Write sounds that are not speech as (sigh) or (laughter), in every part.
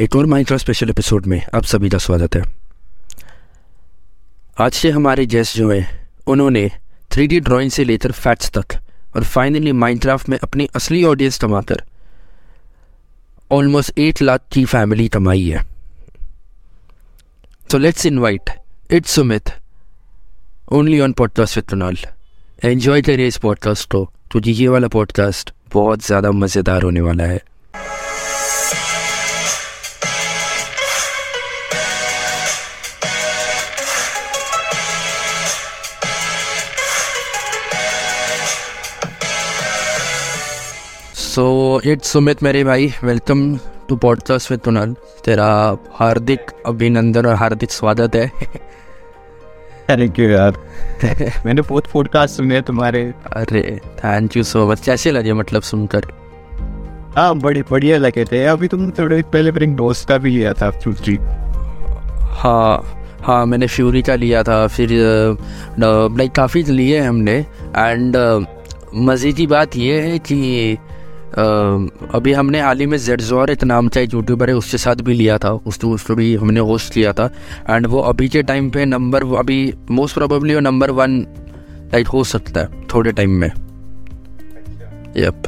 एक और micro special episode में आप सभी का स्वागत है। आज से हमारे गेस्ट जो हैं, उन्होंने थ्री डी ड्राइंग से लेकर फैट्स तक और फाइनली माइनक्राफ्ट में अपनी असली ऑडियंस कमाकर ऑलमोस्ट एट लाख की फैमिली कमाई है। So let's it's it's only on podcast with with Kunal. Enjoy इस पॉडकास्ट को क्योंकि ये वाला पॉडकास्ट बहुत ज़्यादा मज़ेदार होने वाला है। सो इट्स सुमित मेरे भाई welcome to podcast with Kunal तेरा हार्दिक अभिनंदन और हार्दिक स्वागत है थैंक यू यार मैंने बहुत पॉडकास्ट सुने तुम्हारे। अरे थैंक यू सो मच कैसे लगे मतलब सुनकर? हाँ बड़े बढ़िया लगे थे। अभी तुम थोड़े पहले मेरे दोस्त का भी लिया था फ्यूचरी हाँ हाँ मैंने फ्यूरी का लिया था। फिर लाइक काफ़ी लिए हमने। एंड मज़े की बात ये है कि अभी हमने हाल ही में जेडजोर एक नाम का एक यूट्यूबर है उसके साथ भी लिया था उसको उसको भी हमने होस्ट किया था। एंड वो अभी के टाइम पे नंबर अभी मोस्ट प्रोबेबली वो नंबर वन लाइक हो सकता है थोड़े टाइम में। यप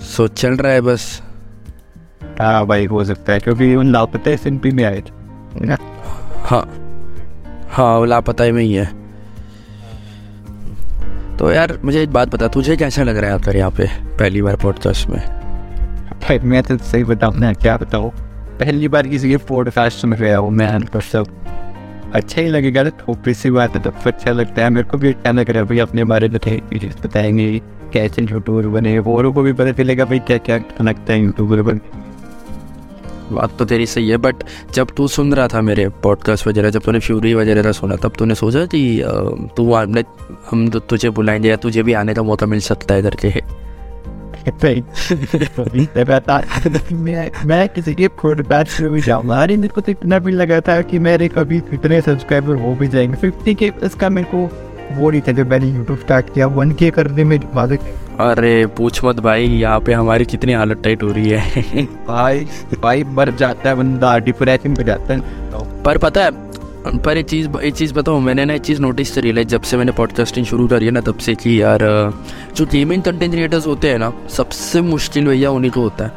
सो चल रहा है बस। हाँ भाई हो सकता है क्योंकि उन लापता सिंपी में आए थे। हाँ। हाँ वो लापता में ही है। तो यार, मुझे एक बात बता, तुझे कैसा लग रहा है आकर यहाँ पे पहली बार पॉडकास्ट में? भाई, मैं तो सही बताऊँ ना, क्या बताऊँ? पहली बार किसी के पॉडकास्ट सुन रहा हूँ मैं पर सब अच्छा ही लगेगा ना, थोपी सी बात है तो फिर अच्छा लगता है। मेरे को भी अच्छा लग रहा है, भाई, अपने बारे में थे चीज़ बताएँगे कैसे यूट्यूबर बने औरों को भी पता चलेगा, भाई क्या क्या लगता है यूट्यूबर बने। बात तो तेरी सही है बट जब तू सुन रहा था मेरे पॉडकास्ट वगैरह, जब तूने फ्यूरी वगैरह का सुना, तब तूने सोचा कि तू आने, हम तो तुझे बुलाएँगे या तुझे भी आने का मौका मिल सकता है इधर के। (laughs) मैं मैं किसी के तो भी लगा था कि मेरे कभी कितने जब मैंने यूट्यूब किया। वन के करने में अरे पूछ मत भाई यहाँ पे हमारी कितनी हालत टाइट हो रही है। (laughs) भाई भाई मर जाता है बंदा डिप्रेशन पे जाता है। पर पता है पर एक चीज़ एक चीज़ बताऊँ मैंने ना एक चीज़ नोटिस करी है जब से मैंने पॉडकास्टिंग शुरू करी है ना तब से कि यार जो गेमिंग कंटेंट क्रिएटर्स होते हैं ना सबसे मुश्किल भैया उन्हीं को होता है।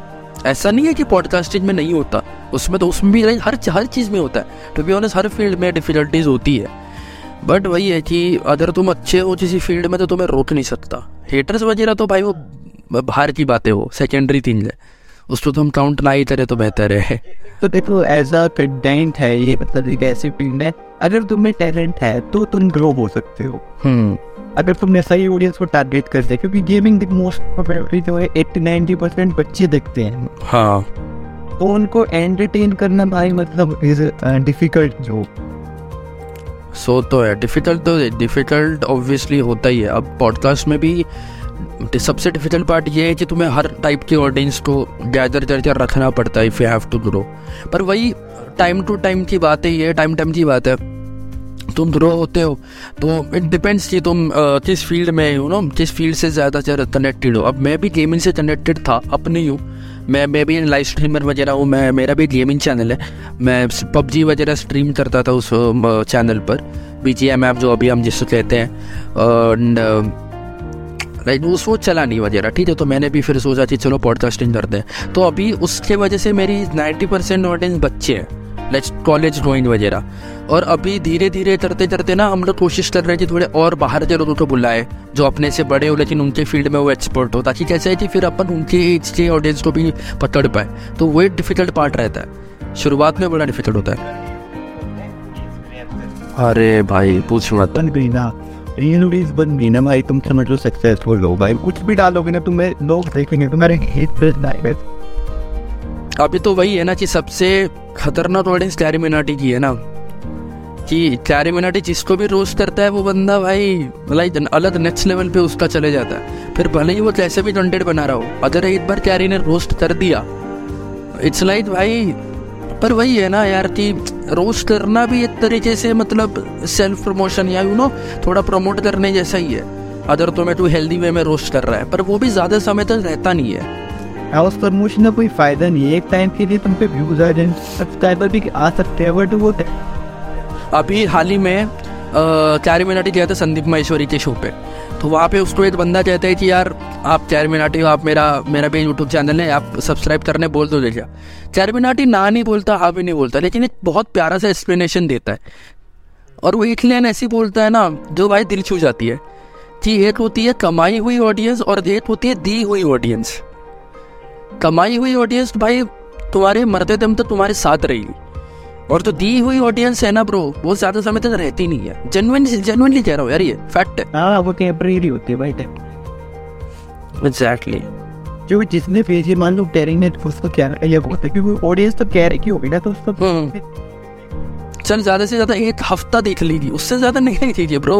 ऐसा नहीं है कि पॉडकास्टिंग में नहीं होता उसमें तो उसमें भी हर हर चीज़ में होता है। टू बी ऑनेस्ट हर फ़ील्ड में डिफिकल्टीज होती है। बट वही है कि अगर तुम अच्छे हो किसी फ़ील्ड में तो तुम्हें रोक नहीं सकता। हेटर्स वगैरह तो भाई वो बाहर की बातें हो सेकेंडरी थिंग है। उसको तो हम काउंट ना ही करें तो बेहतर है। तो देखो एज अ कंटेंट है ये मतलब एक ऐसी फ़ील्ड है। अगर तुम्हें टैलेंट है तो तुम ग्रो हो सकते हो। हम्म। अगर तुमने सही ऑडियंस को टारगेट कर दिया क्योंकि गेमिंग मोस्ट जो है एट्टी नाइन्टी परसेंट बच्चे देखते हैं। हाँ। तो उनको एंटरटेन करना भाई मतलब इज़ डिफ़िकल्ट जो सो तो है. डिफ़िकल्ट तो डिफ़िकल्ट ऑब्वियसली होता ही है. अब पॉडकास्ट में भी सबसे डिफ़िकल्ट पार्ट ये है कि तुम्हें हर टाइप के ऑडियंस को गैदर करके रखना पड़ता है if you have to grow पर वही टाइम टू टाइम की बात है, ये टाइम टाइम की बात है. तुम ग्रो होते हो तो इट डिपेंड्स कि तुम किस फ़ील्ड में हो नो किस फ़ील्ड से ज़्यादा कनेक्टेड हो. अब मैं भी गेमिंग से कनेक्टेड था, अपनी हूँ. मैं मैं भी लाइव स्ट्रीमर वगैरह हूँ, मैं, मेरा भी गेमिंग चैनल है। मैं पबजी वगैरह स्ट्रीम करता था उस चैनल पर। बी जी एम जो अभी हम जिसको कहते हैं। उस वो चला नहीं वगैरह, ठीक है? तो मैंने भी फिर सोचा कि चलो पॉडकास्टिंग करते हैं। तो अभी उसके वजह से मेरी 90 परसेंट ऑडियंस बच्चे हैं। कॉलेज गोइंग वगैरह। और अभी धीरे धीरे करते करते ना हम लोग कोशिश कर रहे हैं कि थोड़े और बाहर के लोगों को बुलाए जो अपने से बड़े हो लेकिन उनके फ़ील्ड में वो एक्सपर्ट हो ताकि कैसे है कि फिर अपन उनके एज के ऑडियंस को भी पकड़ पाए। तो वो एक डिफ़िकल्ट पार्ट रहता है। शुरुआत में बड़ा डिफ़िकल्ट होता है। अरे भाई पूछ मत। बन गई ना। रील्स बन गई ना भाई तुम समझ लो सक्सेसफुल हो भाई। कुछ भी डालोगे ना तुम्हें लोग देखेंगे तुम्हारे हिट पे अभी तो वही है ना कि सबसे खतरनाक ऑडियंस क्लैरी मिनाटी की है ना। कि क्लैरी मिनाटी जिसको भी रोस्ट करता है वो बंदा भाई लाइक अलग नेक्स्ट लेवल पे उसका चले जाता है। फिर भले ही वो कैसे भी कंटेंट बना रहा हो, अगर एक बार क्लैरी ने रोस्ट कर दिया इट्स लाइक भाई, पर वही है ना यार कि रोस्ट करना भी एक तरीके से मतलब सेल्फ प्रमोशन या यू नो थोड़ा प्रमोट करने जैसा ही है। अदर तो मैं तू हेल्दी वे में रोस्ट कर रहा है, पर वो भी ज़्यादा समय तक रहता नहीं है। हाउस प्रमोशन का कोई फ़ायदा नहीं है। एक टाइम के लिए तुम पे व्यूज़ आ जाए सब्सक्राइबर भी आ सकते हैं बट वो अभी हाल ही में चार मिनट गया था संदीप महेश्वरी के शो पे। तो वहाँ पे उसको एक बंदा कहता है कि यार, आप चार मिनाटी हो, आप मेरा मेरा भी यूट्यूब चैनल है, आप सब्सक्राइब करने बोल दो देखिए। चार मिनाटी ना नहीं बोलता हाँ भी नहीं बोलता, लेकिन एक बहुत प्यारा सा एक्सप्लेनेशन देता है। और वो एक लाइन ऐसी बोलता है ना, जो भाई दिल छू जाती है, कि एक होती है कमाई हुई ऑडियंस और एक होती है दी हुई ऑडियंस कमाई हुई ऑडियंस भाई तुम्हारे मरते दम तो तुम्हारे साथ रहेगी और जो दी हुई ऑडियंस है ना ब्रो वो ज़्यादा समय तक रहती नहीं है। जेनुइन जेनुइनली कह रहा हूँ यार ये फैक्ट है। हाँ वो टेम्परेरी होती है भाई एग्जैक्टली जो जिसने भेजी मान लो टेरिंग ने उसको क्या ये बोलते है क्योंकि ऑडियंस तो कह रही होगी ना तो उसको हम्म। चल ज़्यादा से ज़्यादा एक हफ़्ता देख लीजिए उससे ज़्यादा नहीं कीजिए ब्रो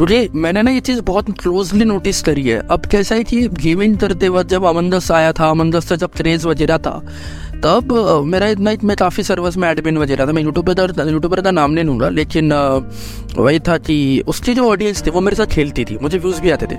क्योंकि मैंने ना ये चीज़ बहुत क्लोजली नोटिस करी है। अब कैसा है कि गेमिंग करते वक्त जब अमंदस आया था अमंदस से जब क्रेज वगैरह था, तब मेरा इतना मैं काफ़ी सर्वर्स में एडमिन वगैरह था। मैं यूट्यूबर यूट्यूबर का नाम नहीं लूँगा, लेकिन वही था कि उसकी जो ऑडियंस थी, वो मेरे साथ खेलती थी, मुझे व्यूज़ भी आते थे।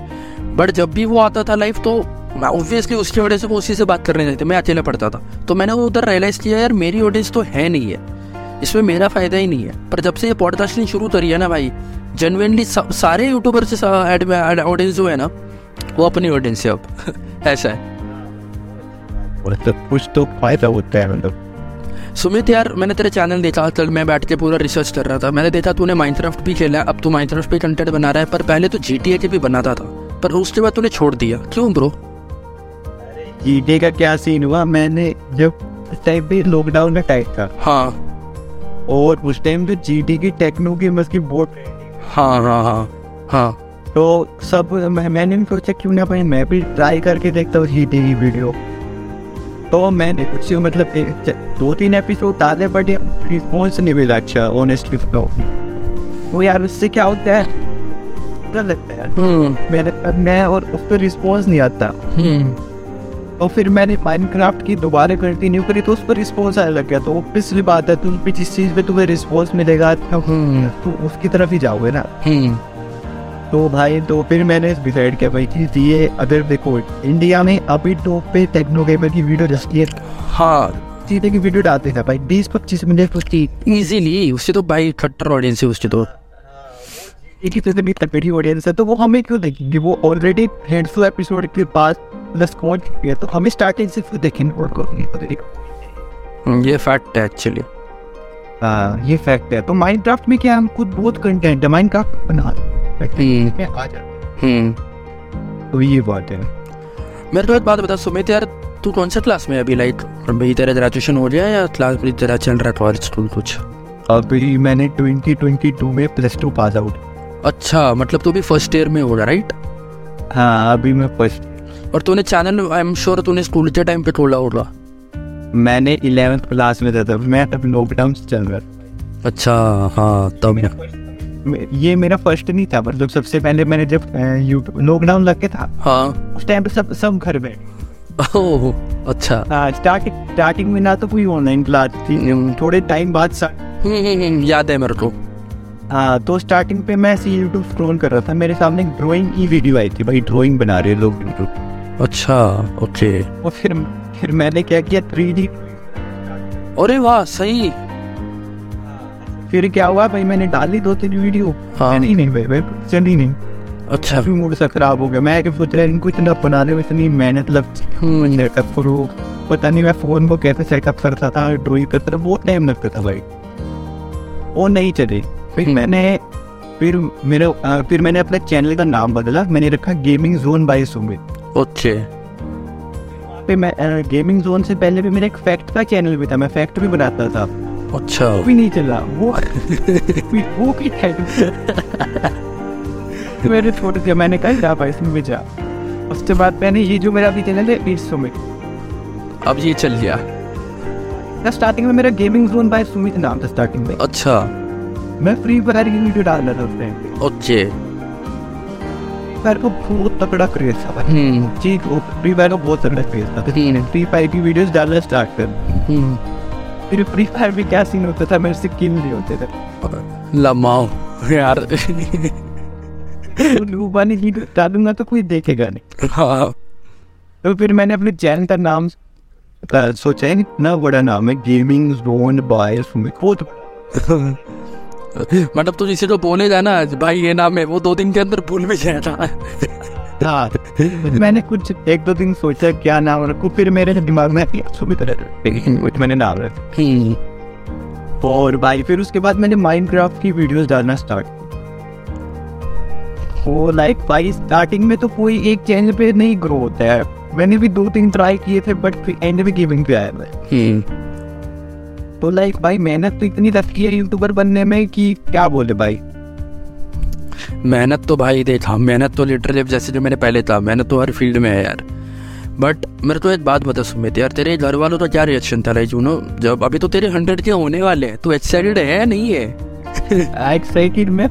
बट जब भी वो आता था लाइव तो मैं ऑब्वियसली उसकी वजह से वो उसी से बात करने देते मैं अकेले पढ़ता था। तो मैंने वो उधर रियलाइज़ किया, यार, मेरी ऑडियंस तो है नहीं है। इसमें मेरा फ़ायदा ही नहीं है। पर जब से ये पॉडकास्टिंग शुरू करी है ना भाई जेनविनली सारे यूट्यूबर से ऑडियंस जो है ना वो अपनी ऑडियंस है अब। (laughs) ऐसा है। कुछ तो फ़ायदा होता है मतलब। सुमित यार मैंने तेरे चैनल देखा कल मैं बैठ के पूरा रिसर्च कर रहा था। मैंने देखा तूने माइनक्राफ्ट भी खेला अब तू माइनक्राफ्ट पे कंटेंट बना रहा है पर पहले तो जी के भी बनाता था पर उसके बाद तूने छोड़ दिया। क्यों ब्रो जी का क्या सीन हुआ? मैंने जब टाइम पे लॉकडाउन का टाइम था। हाँ। और उस टाइम तो जी की टेक्नो की मस्की बहुत हाँ हाँ हाँ हाँ। तो सब मैं, मैंने भी सोचा क्यों ना भाई मैं भी ट्राई करके देखता हूँ जी की वीडियो तो मैंने कुछ मतलब दो तीन एपिसोड डाले बट रिस्पॉन्स नहीं मिला अच्छा ऑनेस्टली तो वो यार उससे क्या होता है? लगता है हम्म। मैंने मैं और उस पर रिस्पॉन्स नहीं आता। हम्म। और फिर मैंने माइनक्राफ्ट की दोबारा कंटिन्यू करी तो उस पर रिस्पॉन्स आने लग गया। तो पिछली बात है तुम भी जिस चीज़ पे तुम्हें रिस्पॉन्स मिलेगा। तो, तो उसकी तरफ़ ही जाओगे ना। हम्म। तो भाई तो फिर मैंने डिसाइड किया भाई कि ये अगर देखो इंडिया में अभी टॉप पे टेक्नो गेमर की वीडियो जस्ट ये हाँ। सीधे की वीडियो डालते थे भाई बीस पच्चीस मिनट उसकी इजीली उससे तो भाई खट्टर ऑडियंस है उसकी तो। एक ही तरह भी तकड़ी ऑडियंस है तो वो हमें क्यों देखेंगे? वो ऑलरेडी डेढ़ सौ एपिसोड के पास प्लस पहुँच गया तो हमें स्टार्टिंग से फिर देखेंगे ये फैक्ट है एक्चुअली ये फैक्ट है तो माइनक्राफ्ट में क्या हम खुद बहुत कंटेंट है? माइनक्राफ्ट बना हम्म। आ हम्म तो ये बात है। मेरे को एक बात बता सुमित यार तू कौन सा क्लास में अभी? लाइक भाई तेरा ग्रेजुएशन हो गया या क्लास भी तेरा चल रहा कॉलेज स्कूल कुछ? अभी मैंने 2022 में प्लस टू पास आउट अच्छा मतलब तू भी फ़र्स्ट ईयर में होगा राइट हाँ अभी मैं फ़र्स्ट और तूने चैनल आई एम श्योर तूने स्कूल के टाइम पे खोला होगा। मैंने इलेवेंथ क्लास में था मैं तब लॉकडाउन चल रहा अच्छा हाँ तब ये मेरा फ़र्स्ट नहीं था मतलब सबसे पहले मैंने जब यूट्यूब लॉकडाउन लग के था हाँ। उस टाइम पे सब सब घर में ओह अच्छा। हाँ स्टार्टिंग स्टार्टिंग में ना तो कोई ऑनलाइन क्लास थी हम्म। थोड़े टाइम बाद हम्म, हम्म, याद है मेरे को। हाँ तो स्टार्टिंग पे मैं ऐसे यूट्यूब स्क्रॉल कर रहा था मेरे सामने एक ड्राइंग की वीडियो आई थी भाई ड्राइंग बना रहे लोग यूट्यूब अच्छा ओके। और फिर फिर मैंने क्या किया? थ्री डी अरे वाह सही। फिर क्या हुआ? भाई मैंने डाली दो तीन वीडियो हाँ। नहीं नहीं भाई भाई चली नहीं। अच्छा। फिर मूड सा खराब हो गया। मैं क्या सोच रहा इनको इतना बनाने में इतनी मेहनत लगती सेटअप हम्म। करो पता नहीं मैं फ़ोन को कैसे सेटअप करता था ड्रॉइंग करता था बहुत टाइम लगता था भाई। वो नहीं चले। फिर मैंने फिर मेरे फिर मैंने अपने चैनल का नाम बदला। मैंने रखा gaming zone by Sumit okay फिर मैं गेमिंग जोन से पहले भी मेरा एक फैक्ट का चैनल भी था मैं फैक्ट भी बनाता था। अच्छा। भी नहीं चला (laughs) वो वो की मेरे छोटे से मैंने कहा जा भाई इसमें भी जा। उसके बाद मैंने ये जो मेरा अभी चैनल है बीस सुमित अब ये चल गया। स्टार्टिंग में मेरा गेमिंग जोन बाय सुमित नाम था स्टार्टिंग में। अच्छा। मैं फ्री फायर की वीडियो डाल रहा था उस टाइम ओके फायर को बहुत तगड़ा क्रेज था भाई। हम्म। जी फ्री फायर को बहुत तगड़ा क्रेज था। फ्री फायर की वीडियोस डालना स्टार्ट कर। हम्म। फिर फ्री फायर में क्या सीन होता था? मेरे से किल नहीं होते थे। लमाओ यार। वो वाली वीडियो डालूँगा तो कोई देखेगा नहीं। हाँ। तो फिर मैंने अपने चैनल का नाम सोचा है इतना बड़ा नाम है गेमिंग जोन बाय बहुत बड़ा। (laughs) मतलब तू जिसे तो बोले जाना भाई ये नाम है वो दो दिन के अंदर भूल भी जाएगा हाँ। मैंने कुछ एक दो दिन सोचा क्या नाम रखूँ फिर मेरे दिमाग में कुछ मैंने नाम रखा हम्म, और भाई फिर उसके बाद मैंने माइनक्राफ्ट की वीडियोस डालना स्टार्ट वो लाइक भाई स्टार्टिंग में तो कोई एक चैनल पे नहीं ग्रो होता है। मैंने भी दो तीन ट्राई किए थे बट एंड में गेमिंग पे आया मैं। हम्म, तो लाइक भाई मेहनत तो इतनी रखी है यूट्यूबर बनने में कि क्या बोले भाई? मेहनत तो भाई देखा मेहनत तो लिटरली जैसे जो मैंने पहले था मेहनत तो हर फ़ील्ड में है यार। बट मेरे तो एक बात बता सुमित यार तेरे घर वालों का क्या रिएक्शन था लाइक यू नो जब अभी तो तेरे हंड्रेड के होने वाले हैं तू एक्साइटेड है नहीं है? (laughs) एक्साइटेड में?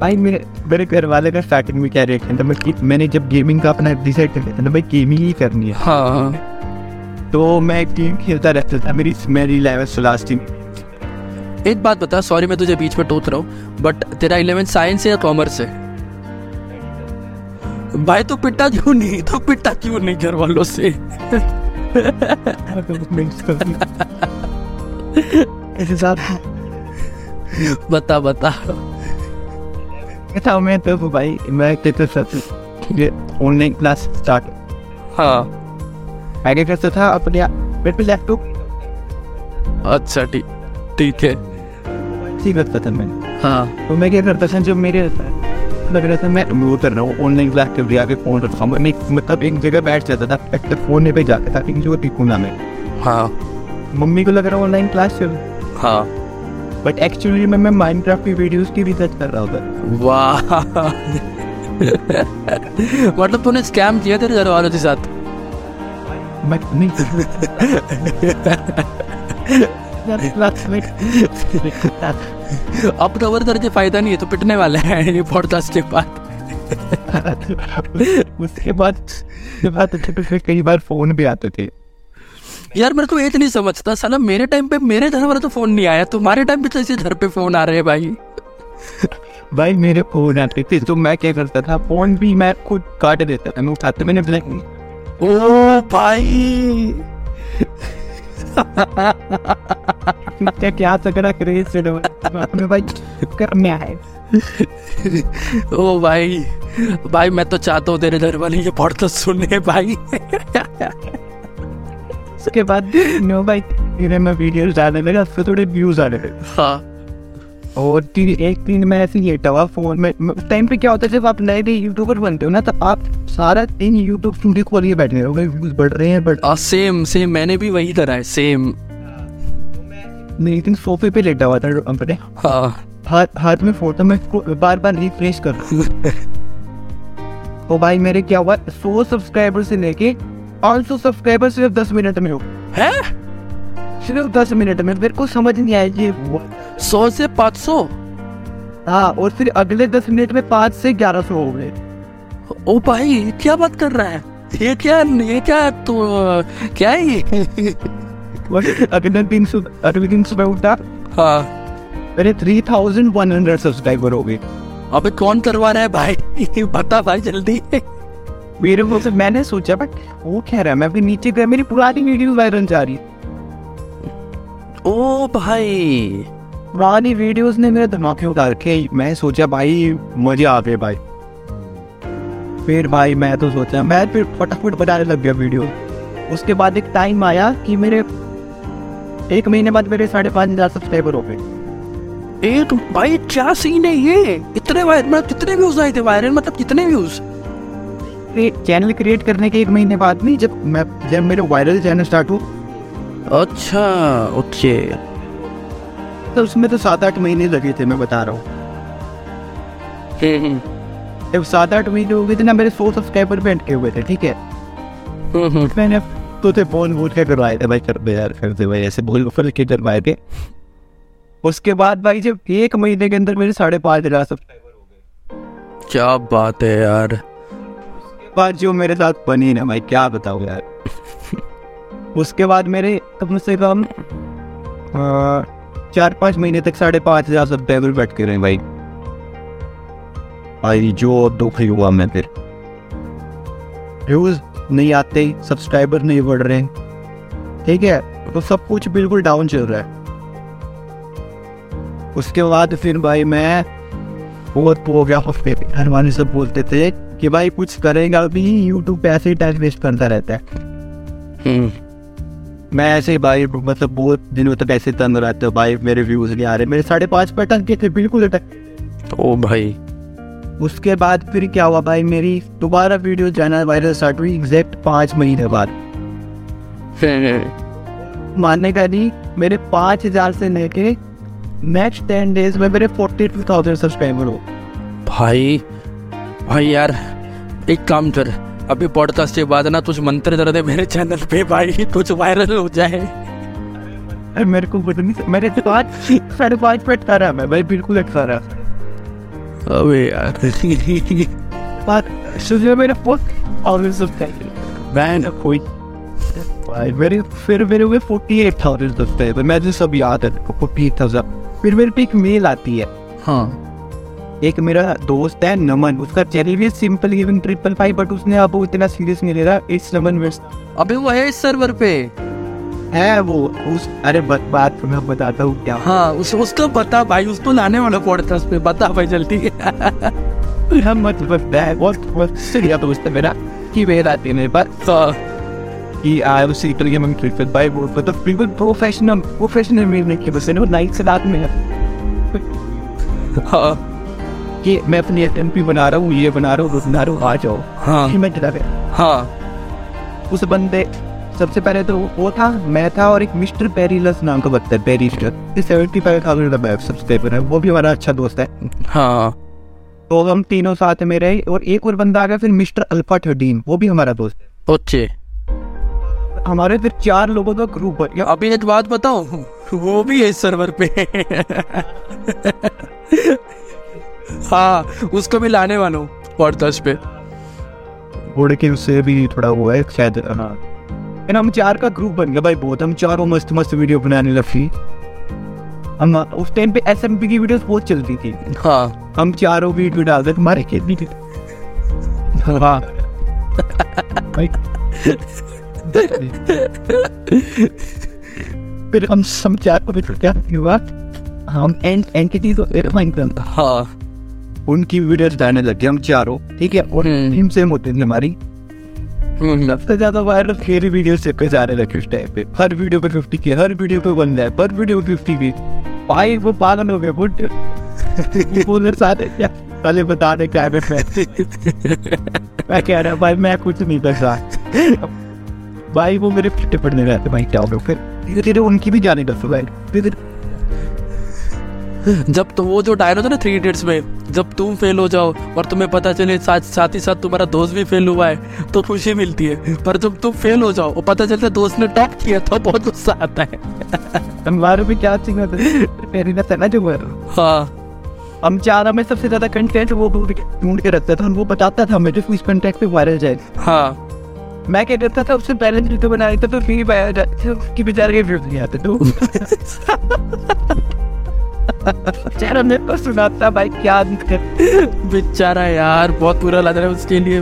भाई मेरे मेरे घर वाले का स्टार्टिंग में क्या रिएक्शन था? मैं मैंने जब गेमिंग का अपना डिसाइड कर लिया था ना भाई गेमिंग ही करनी है। हाँ। तो मैं गेम खेलता रहता था मेरी मेरी इलेवन लास्ट टीम एक बात बता सॉरी मैं तुझे बीच में टोक रहा हूँ बट तेरा इलेवन साइंस है या कॉमर्स है? भाई तो पिटा क्यों नहीं तो पिटा क्यों नहीं घर वालों से बता बता। था मैं तो भाई मैं था ऑनलाइन क्लास स्टार्ट हाँ। मैं क्या करता था अपने मेरे पे लैपटॉप अच्छा ठीक ठीक है। ठीक रखता था मैं हाँ। तो मैं क्या करता था जब मेरे लग रहा था मैं वो कर रहा हूँ ऑनलाइन क्लास के आके फ़ोन रखा हूँ। मैं मतलब एक जगह बैठ जाता था एक फ़ोन पे जाता था एक जगह टिकूँगा मैं हाँ। मम्मी को लग रहा ऑनलाइन क्लास चल हाँ। बट एक्चुअली मैं मैं माइनक्राफ्ट की वीडियोस की रिसर्च कर रहा था वाह। मतलब तूने स्कैम किया तेरे घर वालों के साथ? मैं नहीं अब कवर करके फ़ायदा नहीं है तो पिटने वाला है ये पॉडकास्ट के बाद। उसके बाद उसके बाद अच्छे कई बार फ़ोन भी आते थे। यार मैं तो एक नहीं समझता साला मेरे टाइम पे मेरे घर वाला तो फ़ोन नहीं आया तुम्हारे टाइम पे तो ऐसे घर पे फ़ोन आ रहे हैं भाई। भाई मेरे फ़ोन आते थे तो मैं क्या करता था फ़ोन भी मैं खुद काट देता था मैं उठाते मैंने ब्लैक ओ भाई। क्या क्या तगड़ा क्रेज से मैं भाई करने आए ओ भाई भाई मैं तो चाहता हूँ तेरे घर वाले ये पॉडकास्ट सुनने भाई। उसके बाद नो भाई फिर मैं वीडियोस डालने लगा पर थोड़े व्यूज़ आने लगे। हाँ। और तीन एक दिन मैं ऐसे ही लेटा हुआ फ़ोन में उस टाइम पे क्या होता है जब आप नए नए यूट्यूबर बनते हो ना तो आप सारा दिन यूट्यूब स्टूडियो खोलिए बैठे हो व्यूज़ बढ़ रहे हैं बट आ, सेम सेम मैंने भी वही करा है सेम मैं एक दिन सोफे पे लेटा हुआ था अपने। हाँ। हाथ हाथ में फ़ोन था मैं बार बार रिफ्रेश कर रहा (laughs) तो भाई मेरे क्या हुआ सौ सब्सक्राइबर से लेके पाँच सौ सब्सक्राइबर सिर्फ़ दस मिनट में हो है? सिर्फ़ दस मिनट में मेरे को समझ नहीं आया ये सौ से पाँच सौ? हाँ और फिर अगले दस मिनट में पाँच से ग्यारह सौ हो गए। ओ भाई क्या बात कर रहा है? ये क्या ये क्या तो क्या है ये? (laughs) अगले दिन सुबह अगले दिन सुबह उठा। हाँ। मेरे three thousand one hundred subscriber हो गए। अबे कौन करवा रहा है भाई? (laughs) बता भाई जल्दी। मेरे से मैंने सोचा बट वो कह रहा है मैं फिर नीचे गया मेरी पुरानी वीडियो वायरल जा रही है। ओ भाई। पुरानी वीडियोस ने मेरे में उतार के मैं सोचा भाई मज़े आ गए भाई। फिर भाई मैं तो सोचा मैं फिर फटाफट बनाने लग गया वीडियो। उसके बाद एक टाइम आया कि मेरे एक महीने बाद मेरे साढ़े पाँच हज़ार सब्सक्राइबर हो गए। एक भाई क्या सीन है ये? इतने वायरल मतलब कितने व्यूज़ आए थे वायरल मतलब कितने व्यूज़ चैनल क्रिएट करने के एक महीने बाद नहीं जब मैं जब मेरे वायरल चैनल स्टार्ट हुआ अच्छा ओके तो उसमें तो सात आठ महीने लगे थे मैं बता रहा हूँ। हम्म जब सात आठ महीने हो गए थे ना मेरे सौ सब्सक्राइबर भी अटके हुए थे ठीक है? हम्म मैंने तो थे फ़ोन बोल के करवाए थे भाई कर दे यार कर दे भाई ऐसे बोल फिर के करवाए थे। उसके बाद भाई जब एक महीने के अंदर मेरे साढ़े पाँच हज़ार सब्सक्राइबर हो गए। क्या बात है यार। बाद जो मेरे साथ बनी ना भाई क्या बताऊँ यार। (laughs) उसके बाद मेरे कम से कम चार पाँच महीने तक साढ़े पाँच हज़ार सब्सक्राइबर बैठ के रहे भाई। भाई जो दुख ही हुआ मैं फिर। व्यूज़ नहीं आते सब्सक्राइबर नहीं बढ़ रहे। ठीक है तो सब कुछ बिल्कुल डाउन चल रहा है। उसके बाद फिर भाई मैं बहुत हो गया हफ़्ते घर वाले सब बोलते थे कि भाई कुछ करेगा भी यूट्यूब पे ऐसे ही टाइम वेस्ट करता रहता है। हम्म, मैं ऐसे ही भाई मतलब बहुत दिनों तक ऐसे तंग रहते हो भाई मेरे व्यूज़ नहीं आ रहे मेरे साढ़े पाँच पे अटक के थे बिल्कुल अटक ओ भाई। उसके बाद फिर क्या हुआ भाई मेरी दोबारा वीडियो जाना वायरल स्टार्ट हुई एग्जैक्ट पाँच महीने बाद। मानने का नहीं मेरे पाँच हज़ार से लेके नेक्स्ट टेन डेज़ में मेरे फोर्टी टू थाउज़ेंड सब्सक्राइबर हो। भाई भाई यार एक काम कर अभी पॉडकास्ट के बाद ना तुझ मंत्र दे दे मेरे चैनल पे भाई कुछ वायरल हो जाए। मेरे को कुछ नहीं मेरे तो पाँच साढ़े पाँच पे रहा मैं भाई बिल्कुल अटका रहा। अबे यार। पर सुबह मेरे पोस्ट और सब्सक्राइबर मैं कोई भाई मेरे फिर मेरे हुए फोर्टी एट थाउज़ेंड सब्सक्राइबर मैं जो सब याद है फोर्टी एट थाउज़ेंड फिर मेरे पे एक मेल आती है। हाँ। एक मेरा दोस्त है नमन उसका चैनल भी simple giving triple five but उसने अब इतना सीरियस नहीं ले रहा इट्स नमन वेस्ट अबे वो है इस सर्वर पे। है वो उस अरे बत, बात तो मैं बताता हूँ क्या। हाँ उस उसको बता भाई उसको लाने वाला पॉडकास्ट पे बता भाई जल्दी। (laughs) मत बता है बहुत बहुत सीरियस दोस्त है मेरा की मेल आती है मेरे हाँ कि I was still giving triple five वो मतलब बिल्कुल प्रोफेशनल प्रोफेशनल मेल नहीं किया बस वो नाइट से रात में है। हाँ। कि मैं अपनी एफ़ बना रहा हूँ ये बना रहा हूँ बना रहा हूँ आ जाओ। हाँ। मैं चला गया। हाँ। उस बंदे सबसे पहले तो वो था मैं था और एक मिस्टर पेरीलस नाम का बंदा है पेरीस्टर सेवेंटी फाइव थाउज़ेंड सब्सक्राइबर है वो भी हमारा अच्छा दोस्त है। हाँ। तो हम तीनों साथ में रहे और एक और बंदा आ गया फिर मिस्टर अल्फ़ा थर्टीन वो भी हमारा दोस्त है। ओके। हमारे फिर चार लोगों का ग्रुप गया। अभी एक बात बताओ वो भी है सर्वर पे। हाँ उसको भी लाने वाला हूँ पॉडकास्ट पे। उड़ के उससे भी थोड़ा हुआ है शायद हाँ। फिर हम चार का ग्रुप बन गया भाई बहुत हम चारों मस्त मस्त वीडियो बनाने लगी। हम उस टाइम पे एसएमपी की वीडियोस बहुत चलती थी। हाँ। हम चारों वीडियो डालते थे हमारे कितनी थी हाँ। भाई। फिर हम चार को फिर क्या हुआ। हम एंड एंटिटी तो करता हाँ। उनकी वीडियोस डालने लगे हम चारों। ठीक है और हम्म। टीम सेम होती थी हमारी हम्म, सबसे ज़्यादा वायरल मेरी वीडियो से पे जा रहे लगे उस टाइम पे। हर वीडियो पे फिफ्टी के हर वीडियो पे वन लैक हर वीडियो पे फिफ्टी के। भाई वो पागल हो गए बुट बोले सारे क्या पहले बता दे क्या मैं मैं कह रहा भाई मैं कुछ नहीं कर रहा। भाई वो मेरे पिट्टे पड़ने रहते भाई क्या हो गया? फिर धीरे धीरे उनकी भी जाने लग भाई धीरे धीरे जब तो वो जो डायलॉग था ना थ्री इडियट्स में जब तुम फेल हो जाओ और तुम्हें पता चले साथ साथ ही साथ तुम्हारा दोस्त भी फेल हुआ है तो खुशी मिलती है। पर जब तुम फेल हो जाओ और पता चलता है दोस्त ने टॉप किया तो बहुत गुस्सा आता है। भी क्या ना जो हाँ। हम चार में सबसे ज़्यादा कंटेंट वो ढूंढ के रखता था और वो बताता था इस कंटेंट पे वायरल जाए। हाँ। मैं क्या करता था उससे पहले वीडियो बना तो फिर वायरल जाते उसकी बेचारे के व्यूज़ नहीं आते तो। (laughs) बेचारा मेरे को सुनाता भाई क्या बेचारा यार बहुत बुरा लग रहा है उसके लिए।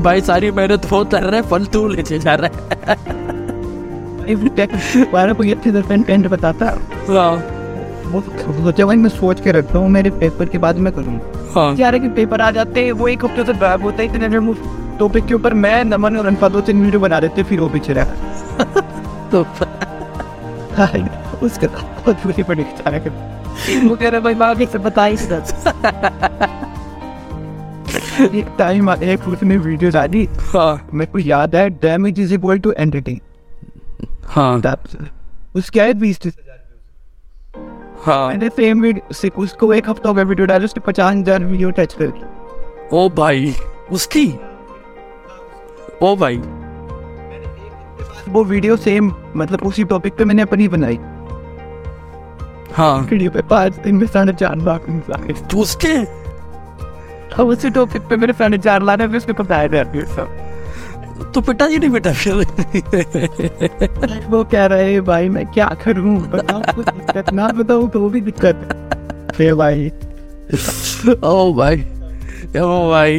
भाई सारी मेहनत वो कर रहा है फल तू लेके जा रहा है। बताता। हाँ। वो सोचा भाई मैं सोच के रखता हूँ मेरे पेपर के बाद मैं करूँगा हाँ। के पेपर आ जाते हैं वो एक हफ़्ते से गायब होता है इतने टॉपिक के ऊपर मैं नमन और अनफा दो तीन वीडियो बना देते फिर वो पीछे रहा। (laughs) तो उसका तो बहुत बुरी पड़ी बेचारे वो कह रहा भाई आगे से बता ही एक टाइम एक उसने वीडियो डाली। हाँ। मेरे को याद है damage is equal to entertain हाँ। उसके आए बीस तीस हाँ। मैंने सेम वीडियो उसको एक हफ़्ता हो गया वीडियो डाले उसने पचास हज़ार वीडियो टच कर ओ भाई उसकी? ओ भाई। वो वीडियो सेम मतलब उसी टॉपिक पे मैंने अपनी बनाई। हाँ। वीडियो पे पाँच दिन में साढ़े चार लाख तो उसके? अब उसी टॉपिक पे मेरे साढ़े चार लाख है बताया सब। तो पिताजी नहीं पिटा फिर? वो कह रहे हैं भाई मैं क्या करूँ? बताओ दिक्कत ना बताऊँ तो वो भी दिक्कत है। भाई ओ भाई ओ भाई।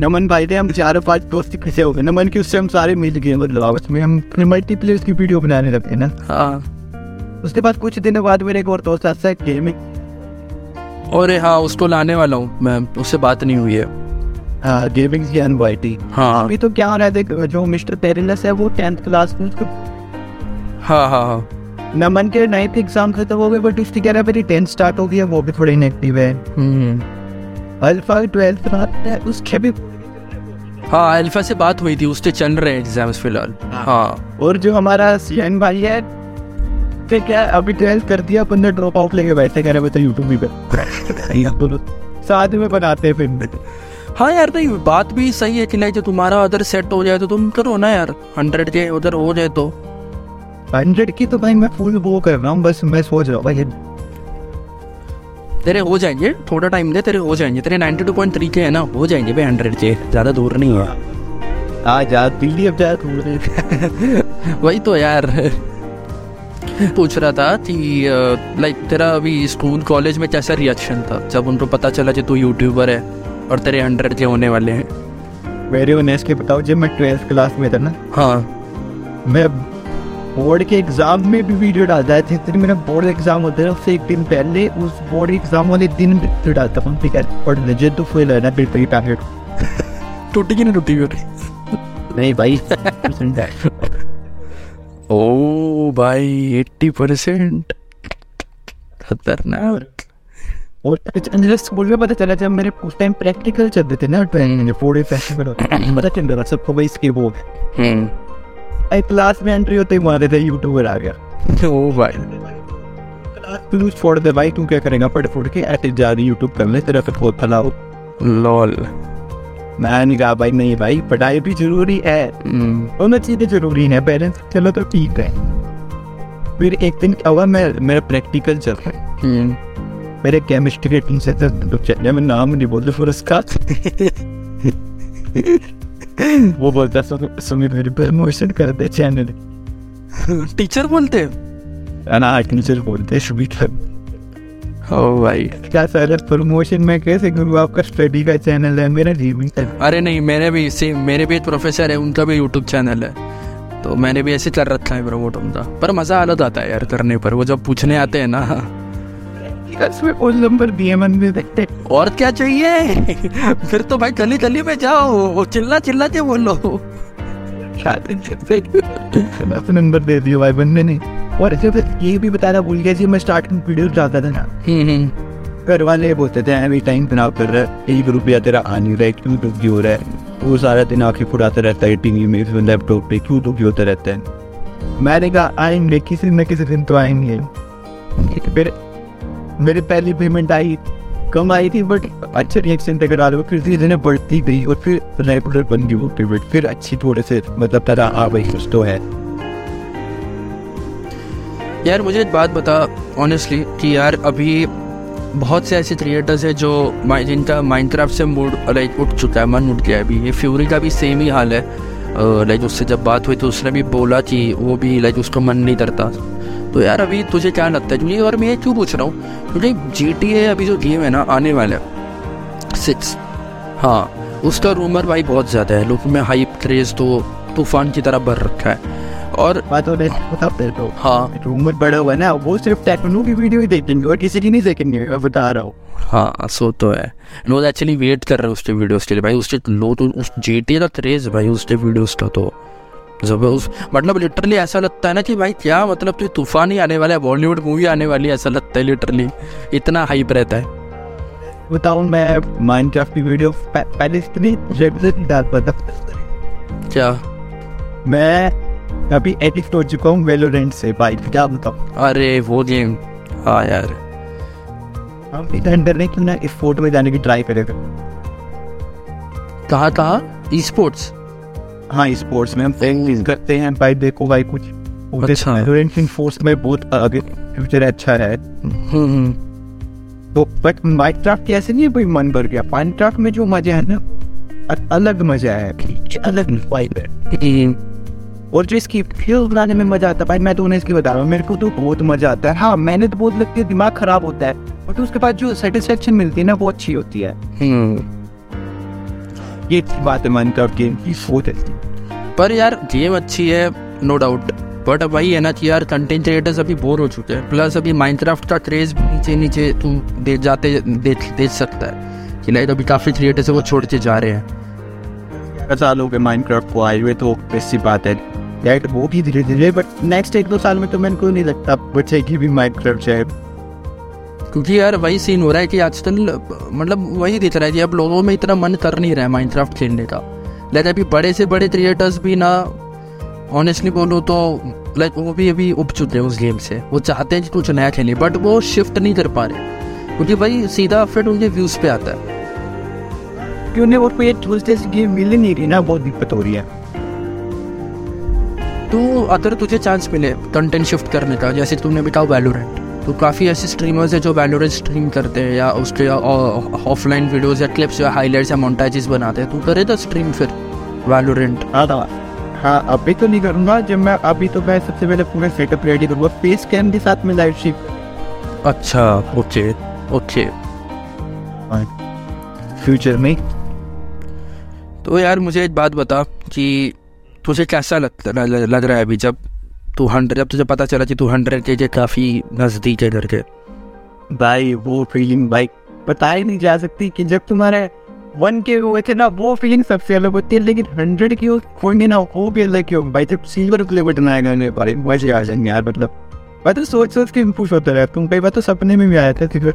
नमन भाई थे हम चारों पाँच दोस्त कैसे हो गए। नमन की उससे हम सारे मिल गए मतलब आपस में। हम मल्टीप्लेयर की वीडियो बनाने लगे ना। हाँ। उसके बाद कुछ दिनों बाद मेरे एक और दोस्त आता है गेमिंग और हाँ उसको लाने वाला हूँ मैं। उससे बात नहीं हुई है। हाँ गेमिंग की अनवाइटी हाँ। अभी तो क्या हो रहा है देख जो मिस्टर पेरिलस है वो टेंथ क्लास में उसको हाँ हाँ हाँ। नमन के नाइन्थ एग्ज़ाम खत्म हो गए बट उसकी कह रहा है मेरी टेंथ स्टार्ट हो गई है वो भी थोड़ी इनएक्टिव है। हम्म। अल्फ़ा ट्वेल्थ रात है उसके भी हाँ अल्फ़ा से बात हुई थी उसके चल रहे हैं एग्ज़ाम्स फ़िलहाल। हाँ। और जो हमारा सीएन भाई है फिर क्या अभी ट्वेल्थ कर दिया बंदा ड्रॉप आउट लेके बैठे कह रहे बता यूट्यूब भी पे (laughs) साथ में बनाते हैं फिर हाँ यार नहीं बात भी सही है कि नहीं जो तुम्हारा अदर सेट हो जाए तो तुम करो ना यार हंड्रेड के उधर हो जाए तो। हंड्रेड की तो भाई मैं फुल वो कर रहा हूँ बस मैं सोच रहा हूँ भाई तेरे हो जाएँगे थोड़ा टाइम दे तेरे हो जाएँगे। तेरे 92.3 के है ना हो जाएँगे भाई हंड्रेड के ज़्यादा दूर नहीं है आ जा दिल्ली अब जा थोड़े वही तो यार। पूछ रहा था कि लाइक तेरा अभी स्कूल कॉलेज में कैसा रिएक्शन था? जब उनको पता चला कि तू यूट्यूबर है और तेरे हंड्रेड के होने वाले हैं। मेरे उन्हें के बताओ जब मैं ट्वेल्थ क्लास में था ना हाँ। मैं बोर्ड के एग्ज़ाम में भी वीडियो डालता है जिस दिन मेरा बोर्ड एग्ज़ाम होता है उससे एक दिन पहले उस बोर्ड एग्ज़ाम वाले दिन भी वीडियो डालता हूँ। ठीक है और मुझे तो फुल है ना फिर तो पैकेट टूटी की नहीं टूटी हुई नहीं भाई (laughs) ओ भाई एट्टी परसेंट। खतरनाक। और स्कूल में पता चला जब मेरे उस टाइम प्रैक्टिकल चल रहे थे ना फोर्ड फेस्टिवल पता चल रहा सबको भाई इसके वो आई क्लास में एंट्री होते ही मारे थे यूट्यूबर आ गया। ओ भाई क्लास छोड़ दे भाई तू क्या करेगा? पढ़ फुट के ऐसे जा रही यूट्यूब कर ले तेरा फिर फैलाओ। लॉल मैंने कहा भाई नहीं भाई पढ़ाई भी ज़रूरी है। दोनों चीज़ें ज़रूरी है पेरेंट्स चलो तो ठीक है। फिर एक दिन क्या हुआ मैं मेरा प्रैक्टिकल चल रहा है। मेरे केमिस्ट्री के टीचर से तो मैं नाम नहीं बोलते फिर उसका (laughs) वो बोलता सुमित मेरी प्रमोशन कर दे चैनल टीचर बोलते? ना टीचर बोलते सुमित ओ भाई। क्या सर प्रमोशन में कैसे करूँ? आपका स्टडी का चैनल है मेरा गेमिंग अरे नहीं मेरे भी सेम मेरे भी एक प्रोफेसर है उनका भी यूट्यूब चैनल है। तो मैंने भी ऐसे कर रखा है प्रमोट उनका। पर मज़ा अलग आता है यार करने पर वो जब पूछने आते हैं ना उसमें नंबर दिए मन में देखते और क्या चाहिए? फिर तो भाई गली गली में जाओ। चिल्ला चिल्ला के बोलो। नंबर दे दियो भाई बंदे ने। और जब ये भी बताना भूल गया जी मैं स्टार्टिंग वीडियो डालता था ना। घर वाले बोलते थे एनी टाइम तनाव कर रहा है। एक रुपया तेरा आ नहीं रहा है। क्यों दुखी हो रहा है? वो सारा दिन आँखें फुड़ाता रहता है टीवी में लैपटॉप पे। क्यों दुखी होता रहता है? मैंने कहा आएँगे किसी न किसी दिन तो आएँगे। फिर मेरी पहली पेमेंट आई, कम आई थी बट अच्छा रिएक्शन तक आ रहा फिर धीरे धीरे बढ़ती गई और फिर रेगुलर बन गई वो पेमेंट फिर अच्छी थोड़े से मतलब तरह आ भाई कुछ तो है। यार, मुझे एक बात बता ऑनेस्टली कि यार अभी बहुत से ऐसे क्रिएटर्स है जो जिनका माइनक्राफ्ट से मूड लाइक उठ चुका है, मन उठ गया अभी। ये फ्यूरी का भी सेम ही हाल है। लाइक उससे जब बात हुई तो उसने भी बोला कि वो भी लाइक उसको मन नहीं करता। तो यार अभी तुझे क्या लगता है? मुझे और मैं क्यों पूछ रहा हूँ? क्योंकि जी टी ए अभी जो गेम है ना आने वाला सिक्स हाँ उसका रूमर भाई बहुत ज़्यादा है। लोगों में हाइप क्रेज तो तूफ़ान की तरह भर रखा है। और बात और बता दे तो। हाँ। रूमर बड़ा हुआ ना वो सिर्फ़ टेक्नो की वीडियो ही देखेंगे और किसी की नहीं देखेंगे मैं बता रहा हूँ। हाँ सो तो है। लोग एक्चुअली वेट कर रहे हैं उसके वीडियोस के लिए। भाई उसके लो तो उस जे का क्रेज भाई उसके वीडियोस का तो। जब उस मतलब लिटरली ऐसा लगता है ना कि भाई क्या मतलब तो तूफ़ान ही आने वाला है बॉलीवुड मूवी आने वाली है ऐसा लगता है लिटरली इतना हाइप रहता है। बताऊँ मैं माइनक्राफ्ट की वीडियो पहले इतनी था क्या? मैं अभी एडिक्ट हो चुका हूँ वेलोरेंट से भाई क्या बताऊँ? अरे वो गेम हाँ यार। हम अंडर नहीं क्यों ना इस फोर्ट में जाने की ट्राई कहाँ ई स्पोर्ट्स हाँ स्पोर्ट्स में हम इंग्लिश करते हैं भाई देखो भाई कुछ। अच्छा। फोर्स में बहुत आगे फ्यूचर अच्छा है। तो बट माइनक्राफ्ट की ऐसे नहीं कोई मन भर गया। माइनक्राफ्ट में जो मज़ा है ना अलग मज़ा है अलग वाइब है। और जो इसकी फ़िल्म बनाने में मज़ा आता है भाई मैं तो उन्हें इसकी बता रहा हूँ मेरे को तो बहुत मज़ा आता है। हाँ मेहनत बहुत लगती है दिमाग खराब होता है बट उसके बाद जो सेटिस्फेक्शन मिलती है ना वो अच्छी होती है। ये बात है माइनक्राफ्ट गेम की बहुत अच्छी पर यार गेम अच्छी है नो डाउट बट अब वही है ना कि यार कंटेंट क्रिएटर्स अभी बोर हो चुके हैं। प्लस अभी माइनक्राफ्ट का क्रेज नीचे नीचे तू दे जाते देख देख सकता है। कि लाइक अभी काफ़ी क्रिएटर्स है वो छोड़ के जा रहे हैं। ग्यारह साल हो गए माइनक्राफ्ट को आए हुए तो ऐसी बात है। यार वो भी धीरे धीरे बट नेक्स्ट एक दो साल में तो मेरे को नहीं लगता बचेगी भी माइनक्राफ्ट है। क्योंकि यार वही सीन हो रहा है कि आजकल मतलब वही दिख रहा है कि अब लोगों में इतना मन कर नहीं रहा है माइनक्राफ्ट खेलने का। लाइक अभी बड़े से बड़े क्रिएटर्स भी ना ऑनेस्टली बोलो तो लाइक वो भी अभी उब चुके हैं उस गेम से। वो चाहते हैं कि कुछ नया खेलें बट वो शिफ्ट नहीं कर पा रहे। क्योंकि भाई सीधा फिर उनके व्यूज़ पे आता है। क्यों नहीं वो कोई टूल्स जैसी गेम मिल नहीं रही ना बहुत दिक्कत हो रही है। तो अगर तुझे चांस मिले कंटेंट शिफ्ट करने का जैसे तुमने बताओ वैलोरेंट तो काफ़ी ऐसे स्ट्रीमर्स हैं जो वैलोरेंट स्ट्रीम करते हैं या उसके ऑफलाइन वीडियोस या क्लिप्स या हाइलाइट्स या मोन्टाइजेस बनाते हैं। तू करे तो स्ट्रीम फिर वैलोरेंट हाँ हाँ अभी तो नहीं करूँगा। जब मैं अभी तो मैं सबसे पहले पूरा सेटअप रेडी करूँगा। फेस कैम के साथ में लाइव स्ट्रीम अच्छा ओके ओके फ्यूचर में। तो यार मुझे एक बात बता कि तुझे कैसा लग, लग रहा है अभी जब तू हंड्रेड जब तुझे पता चला कि तू हंड्रेड के जे काफ़ी नज़दीक है करके। भाई वो फीलिंग भाई बता ही नहीं जा सकती कि जब तुम्हारे वन के हुए थे ना वो फीलिंग सबसे अलग होती है लेकिन हंड्रेड की होंगे ना वो भी अलग की होगी भाई जब सिल्वर प्ले बटन आएगा मेरे बारे में मज़े आ जाएँगे यार मतलब। मैं तो सोच सोच के इम्पूस होता रहा तुम कई बार तो सपने में भी आया था सिल्वर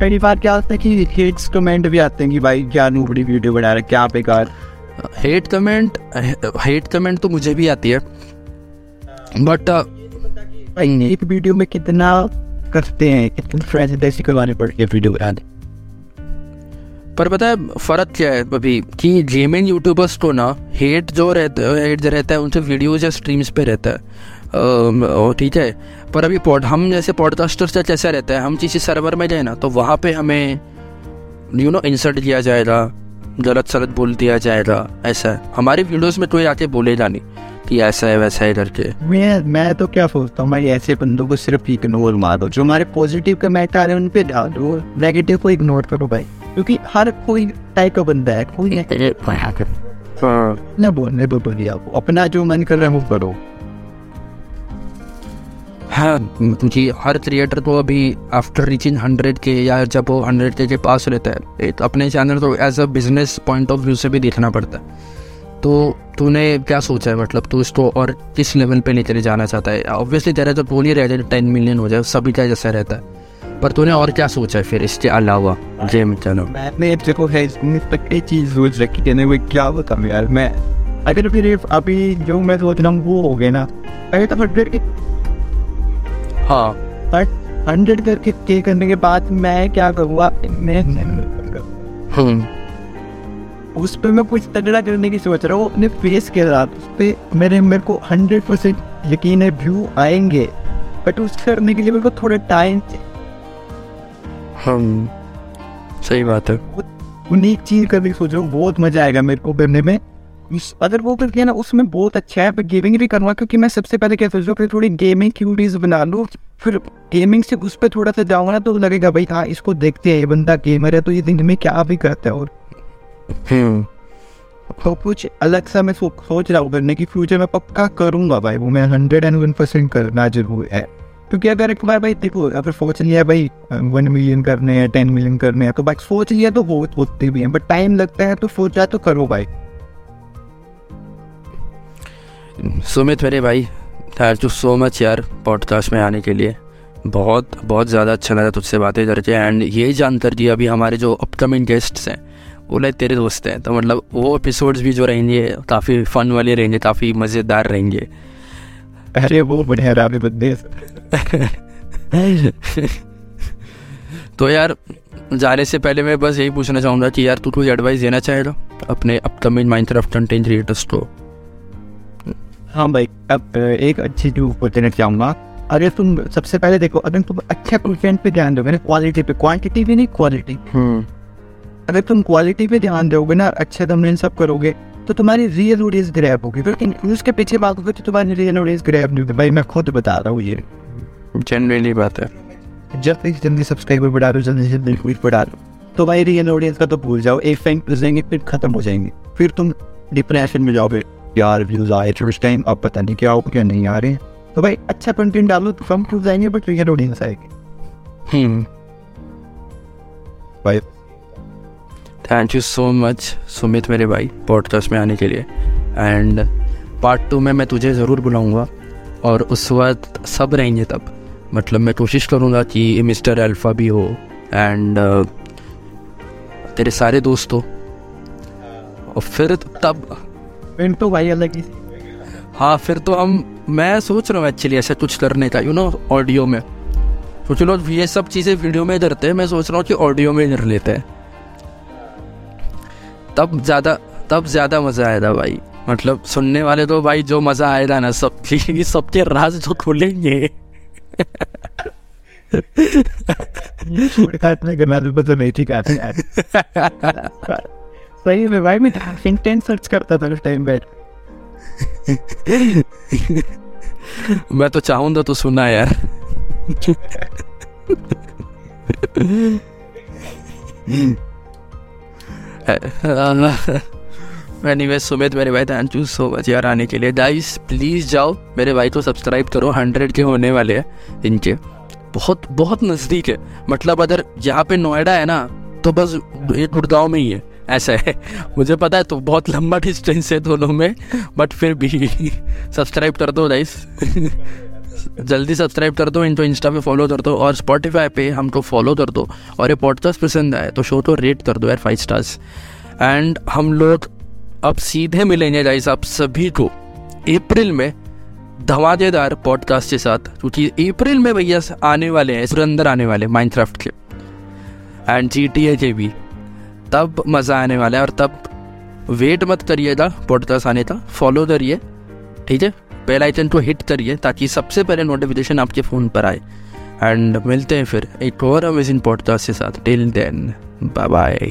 (laughs) कई बार क्या होता है कि हेट्स कमेंट भी आते हैं कि भाई क्या नूबड़ी वीडियो बना रहा है क्या बेकार। हेट कमेंट हेट कमेंट तो मुझे भी आती है। बट एक वीडियो में कितना करते हैं? कितने फ्रेंड्स करवाने पड़ते हैं वीडियो बनाने पर पता है फ़र्क क्या है अभी? कि गेमिंग यूट्यूबर्स को ना हेट जो रहता है हेट जो रहता है उनसे वीडियोज़ या स्ट्रीम्स पे रहता है। ठीक है? पर अभी पॉड हम जैसे पॉडकास्टर से कैसा रहता है हम किसी सर्वर में जाए ना तो वहाँ पे हमें यू नो इंसर्ट किया जाएगा। गलत सलत बोल दिया जाएगा ऐसा है। हमारी वीडियोस में कोई आके बोलेगा नहीं कि ऐसा है वैसा है करके मैं मैं तो क्या सोचता हूँ भाई ऐसे बंदों को सिर्फ़ इग्नोर मारो जो हमारे पॉजिटिव कमेंट आ रहे हैं उन पे डाल दो नेगेटिव को इग्नोर करो भाई। क्योंकि हर कोई टाइप का बंदा है कोई ना बोलने पर बोलिए आप। अपना जो मन कर रहा है वो करो। हाँ क्योंकि हर क्रिएटर को अभी आफ्टर रीचिंग हंड्रेड के या जब वो हंड्रेड के के पास रहता है एक अपने चैनल को as a business point of view से भी देखना पड़ता है। तो तूने क्या सोचा है? मतलब तू इसको और किस लेवल पे लेकर जाना चाहता है? ऑब्वियसली तेरा तो गोल ही रह जाए टेन मिलियन हो जाए, सभी का जैसा रहता है। पर तूने और क्या सोचा है फिर इसके अलावा गेम चैनल मैंने देखो है एक चीज़ सोच रखी कहने वो क्या बताऊँ यार, मैं अगर फिर अभी जो मैं सोच रहा हूँ वो हो गया ना। अगर तो के हाँ। बट हंड्रेड करके के करने के बाद मैं क्या करूँगा? मैं हम्म। उस पर मैं कुछ तगड़ा करने की सोच रहा हूँ अपने फेस के साथ। उस पर मेरे मेरे को हंड्रेड परसेंट यकीन है व्यू आएँगे। बट उस करने के लिए मेरे को थोड़ा टाइम हम। सही बात है। यूनिक चीज़ करने की सोच रहा हूँ बहुत मज़ा आएगा मेरे को करने में। अगर वो कर दिया ना उसमें बहुत अच्छा है पर गेमिंग भी करूँगा क्योंकि मैं सबसे पहले क्या सोच रहा हूँ फिर थोड़ी गेमिंग की वीडियोज़ बना लूँ फिर गेमिंग से उस पर थोड़ा सा जाऊँगा ना तो लगेगा भाई हाँ इसको देखते हैं ये बंदा गेमर है तो ये दिन में क्या भी करता है। और हम्म। तो कुछ अलग सा मैं सो, सोच रहा हूँ करने की फ्यूचर में पक्का करूँगा भाई वो मैं हंड्रेड एंड वन परसेंट करना ज़रूर है। क्योंकि अगर एक बार भाई देखो अगर सोच लिया भाई वन मिलियन करने हैं टेन मिलियन करने हैं तो भाई सोच लिया तो बहुत होते भी हैं बट टाइम लगता है तो सोचा तो करो भाई। सुमित मेरे भाई थैंक यू सो मच यार पॉडकास्ट में आने के लिए। बहुत बहुत ज़्यादा अच्छा लगा तुझसे बातें करके एंड ये जानकर कि अभी हमारे जो अपकमिंग गेस्ट्स हैं वो लाइक तेरे दोस्त हैं। तो मतलब वो एपिसोड्स भी जो रहेंगे काफ़ी फन वाले रहेंगे काफ़ी मज़ेदार रहेंगे। अरे वो बढ़िया बंदे। (laughs) तो यार जाने से पहले मैं बस यही पूछना चाहूँगा कि यार तू कोई एडवाइस देना चाहेगा अपने अपकमिंग माइनक्राफ्ट कंटेंट क्रिएटर्स को। हाँ भाई अब एक अच्छी ट्यूब पर देना चाहूँगा अगर तुम सबसे पहले देखो अगर तुम अच्छे कंटेंट पे ध्यान दोगे ना क्वालिटी पे क्वांटिटी भी नहीं क्वालिटी अगर तुम क्वालिटी पे ध्यान दोगे ना अच्छे तुमने सब करोगे तो तुम्हारी रियल ऑडियंस ग्रैब होगी। फिर न्यूज़ के पीछे भागोगे तो तुम्हारी रियल ऑडियंस ग्रैब नहीं होगी। भाई मैं खुद बता रहा हूँ ये। जनरली बात है। जल्दी से जल्दी सब्सक्राइबर बढ़ा दो जल्दी जल्दी व्यूज़ बढ़ा दो। तो भाई रियल ऑडियंस का तो भूल जाओ। एक टाइम जाएँगे फिर खत्म हो जाएँगे। फिर तुम डिप्रेशन में जाओगे। यार व्यूज़ आए तो उस टाइम अब पता नहीं क्या हो क्या नहीं आ रहे हैं। तो भाई अच्छा कंटेंट डालो तो कम व्यूज़ आएँगे बट रियल ऑडियंस आएगी भाई। Thank you so much Sumit मेरे भाई पॉडकास्ट में आने के लिए। एंड पार्ट टू में मैं तुझे ज़रूर बुलाऊँगा और उस वक्त सब रहेंगे तब। मतलब मैं कोशिश करूँगा कि मिस्टर अल्फ़ा भी हो एंड तेरे सारे दोस्त हो। और फिर तब तो भाई अलग ही हाँ फिर तो हम मैं सोच रहा हूँ एक्चुअली ऐसा कुछ करने का यू नो ऑडियो में। सोच लो ये सब चीज़ें वीडियो में करते हैं मैं सोच रहा हूँ कि ऑडियो में कर लेते हैं। तब ज़्यादा तब ज़्यादा मज़ा आएगा भाई। मतलब सुनने वाले तो भाई जो मज़ा आएगा ना सब (laughs) सबकी सबके राज जो खुलेंगे। (laughs) नहीं ठीक है। (laughs) सही में भाई मैं इंटेंट सर्च करता था उस टाइम बैठ मैं तो चाहूँगा तो सुना यार। एनीवे सुमित मेरे भाई थैंक यू सो मच यार आने के लिए। गाइस प्लीज़ जाओ। मेरे भाई को सब्सक्राइब करो। हंड्रेड के होने वाले हैं इनके। बहुत बहुत नज़दीक है। मतलब अगर यहाँ पे नोएडा है ना तो बस ये गुड़गांव में ही है। ऐसा है। मुझे पता है तो बहुत लंबा डिस्टेंस है दोनों में बट फिर भी सब्सक्राइब कर दो गाइस जल्दी सब्सक्राइब कर दो, इनको इंस्टा पे फॉलो कर दो और स्पॉटिफाई पे हमको फॉलो कर दो। और ये पॉडकास्ट पसंद आए तो शो को रेट कर दो यार फाइव स्टार्स एंड हम लोग अब सीधे मिलेंगे गाइस आप सभी को अप्रैल में धमाकेदार पॉडकास्ट के साथ, क्योंकि अप्रैल में भैया आने वाले हैं अंदर आने वाले माइनक्राफ्ट के। एंड जी टी ए के भी। तब मज़ा आने वाला है और तब वेट मत करिएगा पॉडकास्ट आने का फॉलो करिए, ठीक है? बेल आइकन को हिट करिए ताकि सबसे पहले नोटिफिकेशन आपके फ़ोन पर आए। एंड मिलते हैं फिर एक और अमेजिंग पॉडकास्ट के साथ। Till then bye bye